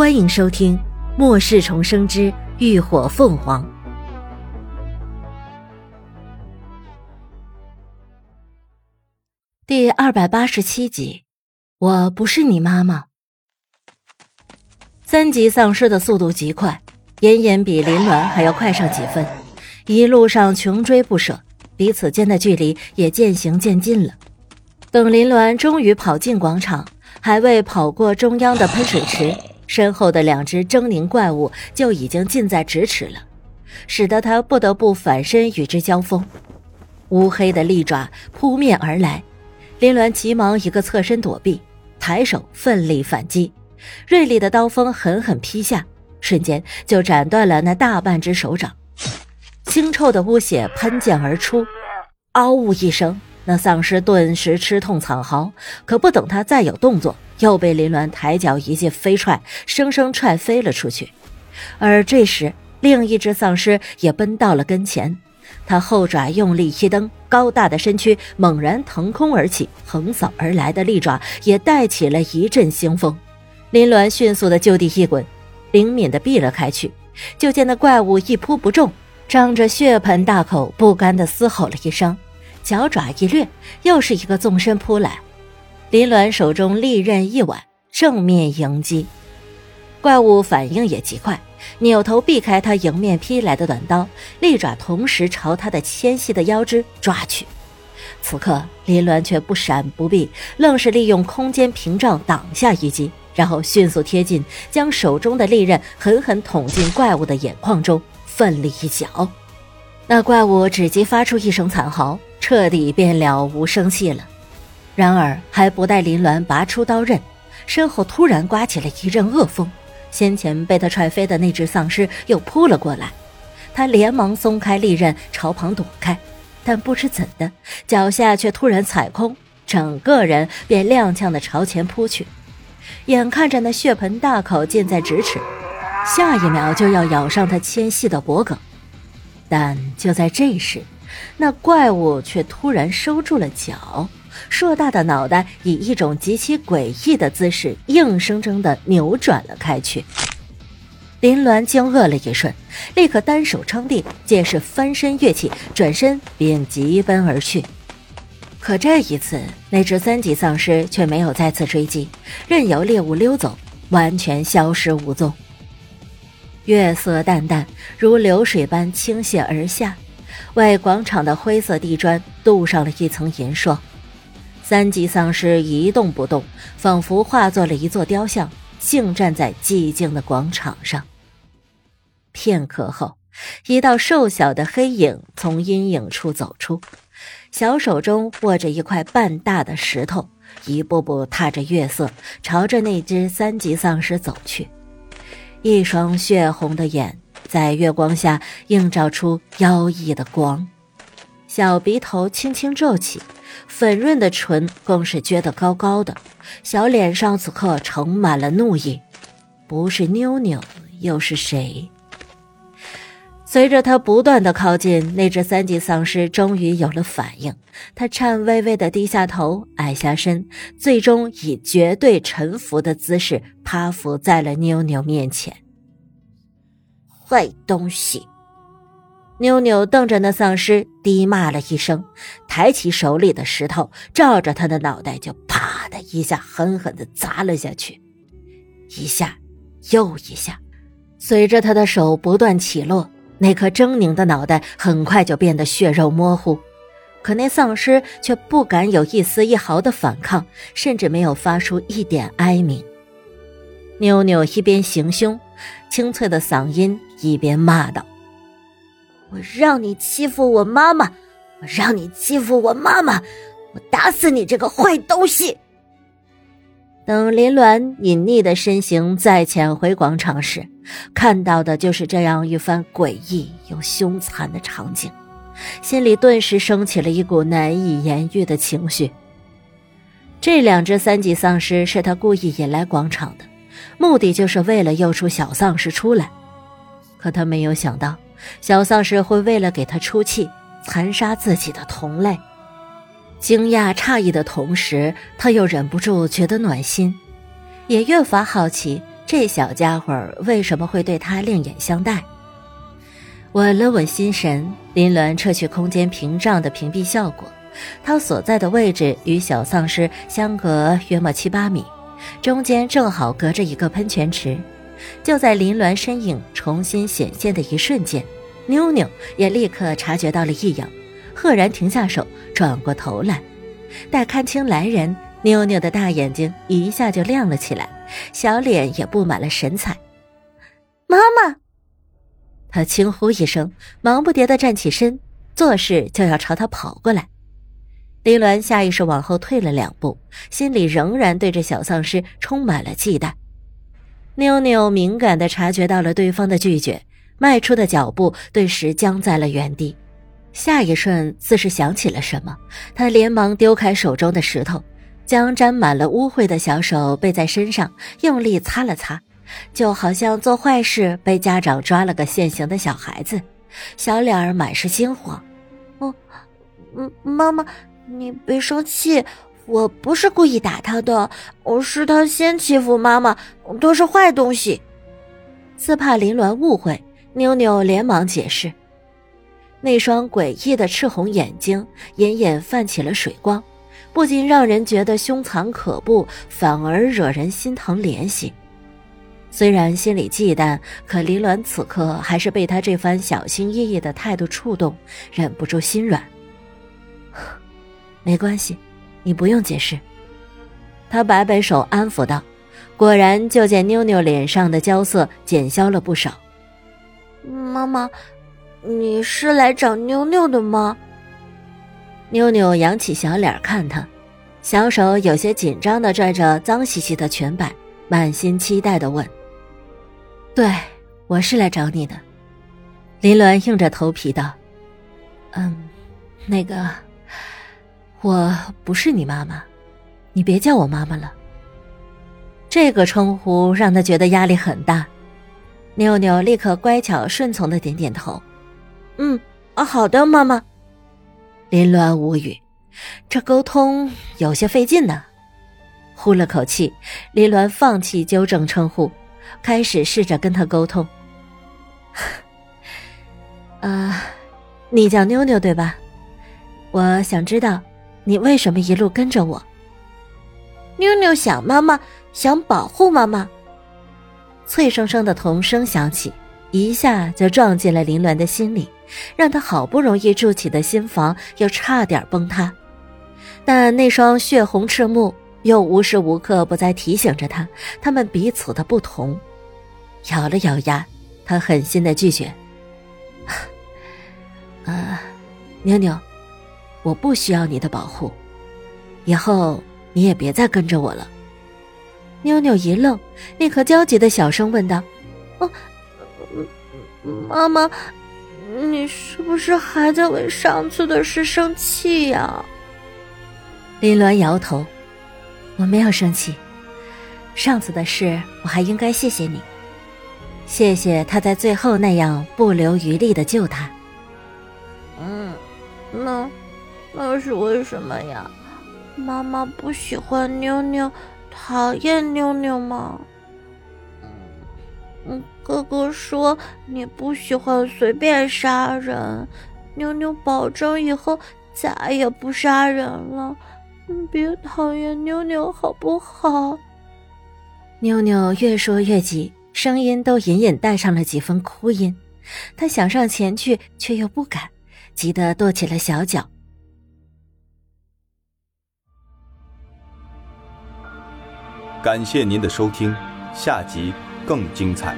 欢迎收听《末世重生之浴火凤凰》第二百八十七集。我不是你妈妈。三级丧尸的速度极快，远远比林鸾还要快上几分。一路上穷追不舍，彼此间的距离也渐行渐近了。等林鸾终于跑进广场，还未跑过中央的喷水池。身后的两只狰狞怪物就已经近在咫尺了，使得他不得不反身与之交锋。乌黑的利爪扑面而来，林鸾急忙一个侧身躲避，抬手奋力反击，锐利的刀锋狠狠劈下，瞬间就斩断了那大半只手掌，腥臭的污血喷溅而出，嗷呜一声。那丧尸顿时吃痛惨嚎，可不等他再有动作，又被林鸾抬脚一记飞踹，生生踹飞了出去。而这时，另一只丧尸也奔到了跟前，他后爪用力一蹬，高大的身躯猛然腾空而起，横扫而来的利爪也带起了一阵腥风。林鸾迅速的就地一滚，灵敏的避了开去，就见那怪物一扑不中，张着血盆大口，不甘的嘶吼了一声。脚爪一掠，又是一个纵身扑来。林鸾手中利刃一挽，正面迎击。怪物反应也极快，扭头避开他迎面劈来的短刀，利爪同时朝他的纤细的腰肢抓去。此刻林鸾却不闪不避，愣是利用空间屏障挡下一击，然后迅速贴近，将手中的利刃狠狠捅进怪物的眼眶中，奋力一搅。那怪物只及发出一声惨嚎。彻底便了无生气了。然而还不待林鸾拔出刀刃，身后突然刮起了一阵恶风，先前被他踹飞的那只丧尸又扑了过来。他连忙松开利刃，朝旁躲开，但不知怎的，脚下却突然踩空，整个人便踉跄的朝前扑去。眼看着那血盆大口近在咫尺，下一秒就要咬上他纤细的脖颈，但就在这时。那怪物却突然收住了脚，硕大的脑袋以一种极其诡异的姿势，硬生生的扭转了开去。林鸾惊愕了一瞬，立刻单手撑地，借势翻身跃起，转身便疾奔而去。可这一次，那只三级丧尸却没有再次追击，任由猎物溜走，完全消失无踪。月色淡淡，如流水般倾泻而下。为广场的灰色地砖镀上了一层银霜，三级丧尸一动不动，仿佛化作了一座雕像，静站在寂静的广场上。片刻后，一道瘦小的黑影从阴影处走出，小手中握着一块半大的石头，一步步踏着月色，朝着那只三级丧尸走去，一双血红的眼。在月光下映照出妖异的光，小鼻头轻轻皱起，粉润的唇更是撅得高高的，小脸上此刻盛满了怒意。不是妞妞，又是谁？随着他不断的靠近，那只三级丧尸终于有了反应。他颤巍巍的低下头，矮下身，最终以绝对臣服的姿势趴伏在了妞妞面前。坏东西！妞妞瞪着那丧尸，低骂了一声，抬起手里的石头，照着他的脑袋就啪的一下狠狠的砸了下去，一下又一下，随着他的手不断起落，那颗狰狞的脑袋很快就变得血肉模糊。可那丧尸却不敢有一丝一毫的反抗，甚至没有发出一点哀鸣。妞妞一边行凶，清脆的嗓音一边骂道：“我让你欺负我妈妈，我让你欺负我妈妈，我打死你这个坏东西！”等林鸾隐匿的身形再潜回广场时，看到的就是这样一番诡异又凶残的场景，心里顿时升起了一股难以言喻的情绪。这两只三级丧尸是他故意引来广场的。目的就是为了诱出小丧尸出来，可他没有想到，小丧尸会为了给他出气，残杀自己的同类。惊讶诧异的同时，他又忍不住觉得暖心，也越发好奇这小家伙为什么会对他另眼相待？稳了稳心神，林鸾撤去空间屏障的屏蔽效果。他所在的位置与小丧尸相隔约莫七八米，中间正好隔着一个喷泉池。就在林鸾身影重新显现的一瞬间，妞妞也立刻察觉到了异样，赫然停下手，转过头来。待看清来人，妞妞的大眼睛一下就亮了起来，小脸也布满了神采。妈妈，她轻呼一声，忙不迭地站起身，作势就要朝他跑过来。林鸾下意识往后退了两步，心里仍然对这小丧尸充满了忌惮。妞妞敏感地察觉到了对方的拒绝，迈出的脚步顿时僵在了原地。下一瞬，似是想起了什么，她连忙丢开手中的石头，将沾满了污秽的小手背在身上，用力擦了擦，就好像做坏事被家长抓了个现行的小孩子，小脸儿满是惊慌。哦，嗯，妈妈。你别生气，我不是故意打他的，我是他先欺负妈妈，都是坏东西。自怕林鸾误会，妞妞连忙解释。那双诡异的赤红眼睛隐隐泛起了水光，不仅让人觉得凶残可怖，反而惹人心疼怜惜。虽然心里忌惮，可林鸾此刻还是被他这番小心翼翼的态度触动，忍不住心软。没关系，你不用解释。他摆摆手安抚道，果然就见妞妞脸上的焦色减消了不少。妈妈，你是来找妞妞的吗？妞妞扬起小脸看他，小手有些紧张的拽着脏兮兮的裙摆，满心期待的问：“对，我是来找你的。”林鸾硬着头皮道：“嗯，那个。”我不是你妈妈，你别叫我妈妈了。这个称呼让他觉得压力很大。妞妞立刻乖巧顺从的点点头，嗯，啊，好的，妈妈。林鸾无语，这沟通有些费劲呢。呼了口气，林鸾放弃纠正称呼，开始试着跟他沟通。啊，你叫妞妞对吧？我想知道。你为什么一路跟着我？妞妞想妈妈，想保护妈妈。脆生生的童声响起，一下就撞进了林鸾的心里，让他好不容易筑起的心房又差点崩塌。但那双血红赤目又无时无刻不在提醒着他，他们彼此的不同。咬了咬牙，他狠心的拒绝：“啊，妞妞。”我不需要你的保护，以后你也别再跟着我了。妞妞一愣，立刻焦急的小声问道：“哦，妈妈，你是不是还在为上次的事生气呀？”林鸾摇头：“我没有生气，上次的事我还应该谢谢你，谢谢他在最后那样不留余力的救他。”嗯，那。那是为什么呀？妈妈不喜欢妞妞，讨厌妞妞吗？嗯，哥哥说你不喜欢随便杀人，妞妞保证以后再也不杀人了。你别讨厌妞妞好不好？妞妞越说越急，声音都隐隐带上了几分哭音。她想上前去，却又不敢，急得跺起了小脚。感谢您的收听，下集更精彩。